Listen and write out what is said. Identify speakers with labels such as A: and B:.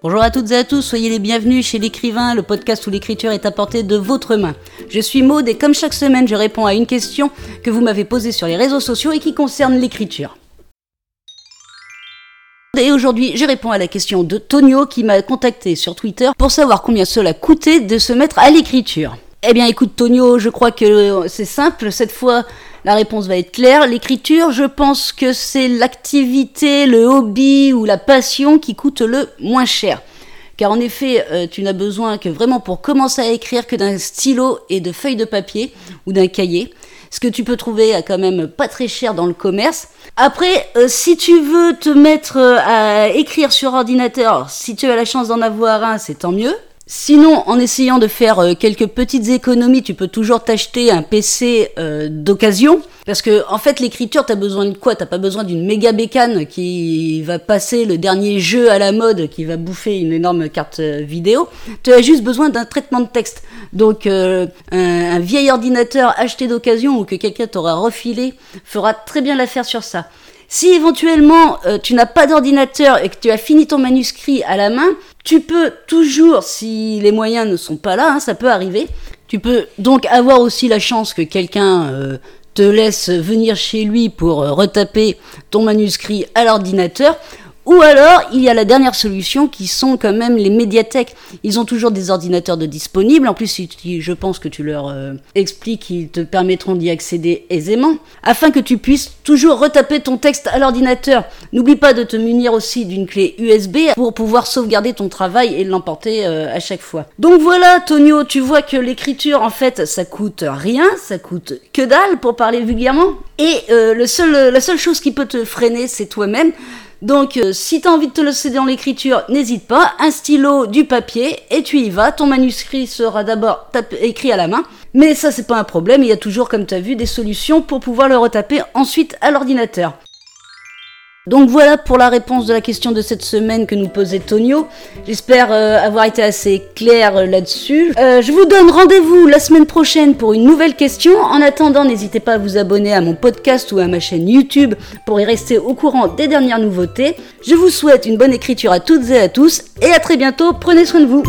A: Bonjour à toutes et à tous, soyez les bienvenus chez l'écrivain, le podcast où l'écriture est apportée de votre main. Je suis Maude et comme chaque semaine, je réponds à une question que vous m'avez posée sur les réseaux sociaux et qui concerne l'écriture. Et aujourd'hui, je réponds à la question de Tonio qui m'a contacté sur Twitter pour savoir combien cela coûtait de se mettre à l'écriture. Eh bien écoute Tonio, je crois que c'est simple, cette fois la réponse va être claire. L'écriture, je pense que c'est l'activité, le hobby ou la passion qui coûte le moins cher. Car en effet, euh, tu n'as besoin que vraiment pour commencer à écrire que d'un stylo et de feuilles de papier ou d'un cahier. Ce que tu peux trouver à quand même pas très cher dans le commerce. Après, euh, si tu veux te mettre euh, à écrire sur ordinateur, si tu as la chance d'en avoir un, c'est tant mieux. Sinon, en essayant de faire euh, quelques petites économies, tu peux toujours t'acheter un PC euh, d'occasion. Parce que, en fait, l'écriture, t'as besoin de quoi? T'as pas besoin d'une méga bécane qui va passer le dernier jeu à la mode, qui va bouffer une énorme carte euh, vidéo. Tu as juste besoin d'un traitement de texte. Donc, un, un, vieil ordinateur acheté d'occasion ou que quelqu'un t'aura refilé fera très bien l'affaire sur ça. Si éventuellement euh, tu n'as pas d'ordinateur et que tu as fini ton manuscrit à la main, tu peux toujours, si les moyens ne sont pas là, hein, ça peut arriver, tu peux donc avoir aussi la chance que quelqu'un euh, te laisse venir chez lui pour euh, retaper ton manuscrit à l'ordinateur ou alors, il y a la dernière solution qui sont quand même les médiathèques. Ils ont toujours des ordinateurs de disponibles. En plus, je pense que tu leur euh, expliques qu'ils te permettront d'y accéder aisément, afin que tu puisses toujours retaper ton texte à l'ordinateur. N'oublie pas de te munir aussi d'une clé USB pour pouvoir sauvegarder ton travail et l'emporter euh, à chaque fois. Donc voilà, Tonio, tu vois que l'écriture, en fait, ça coûte rien, ça coûte que dalle pour parler vulgairement. Et euh, la seule chose qui peut te freiner, c'est toi-même. Donc, euh, si tu as envie de te lancer dans l'écriture, n'hésite pas, un stylo, du papier, et tu y vas. Ton manuscrit sera d'abord écrit à la main, mais ça, c'est pas un problème. Il y a toujours, comme tu as vu, des solutions pour pouvoir le retaper ensuite à l'ordinateur. Donc voilà pour la réponse de la question de cette semaine que nous posait Tonio. J'espère euh, avoir été assez clair euh, là-dessus. Euh, je vous donne rendez-vous la semaine prochaine pour une nouvelle question. En attendant, n'hésitez pas à vous abonner à mon podcast ou à ma chaîne YouTube pour y rester au courant des dernières nouveautés. Je vous souhaite une bonne écriture à toutes et à tous et à très bientôt. Prenez soin de vous.